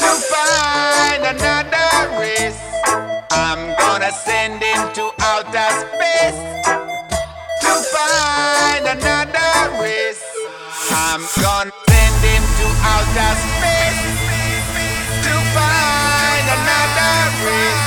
to find another race. I'm gonna send him to outer space to find another race. I'm gonna send him to outer space to find another race.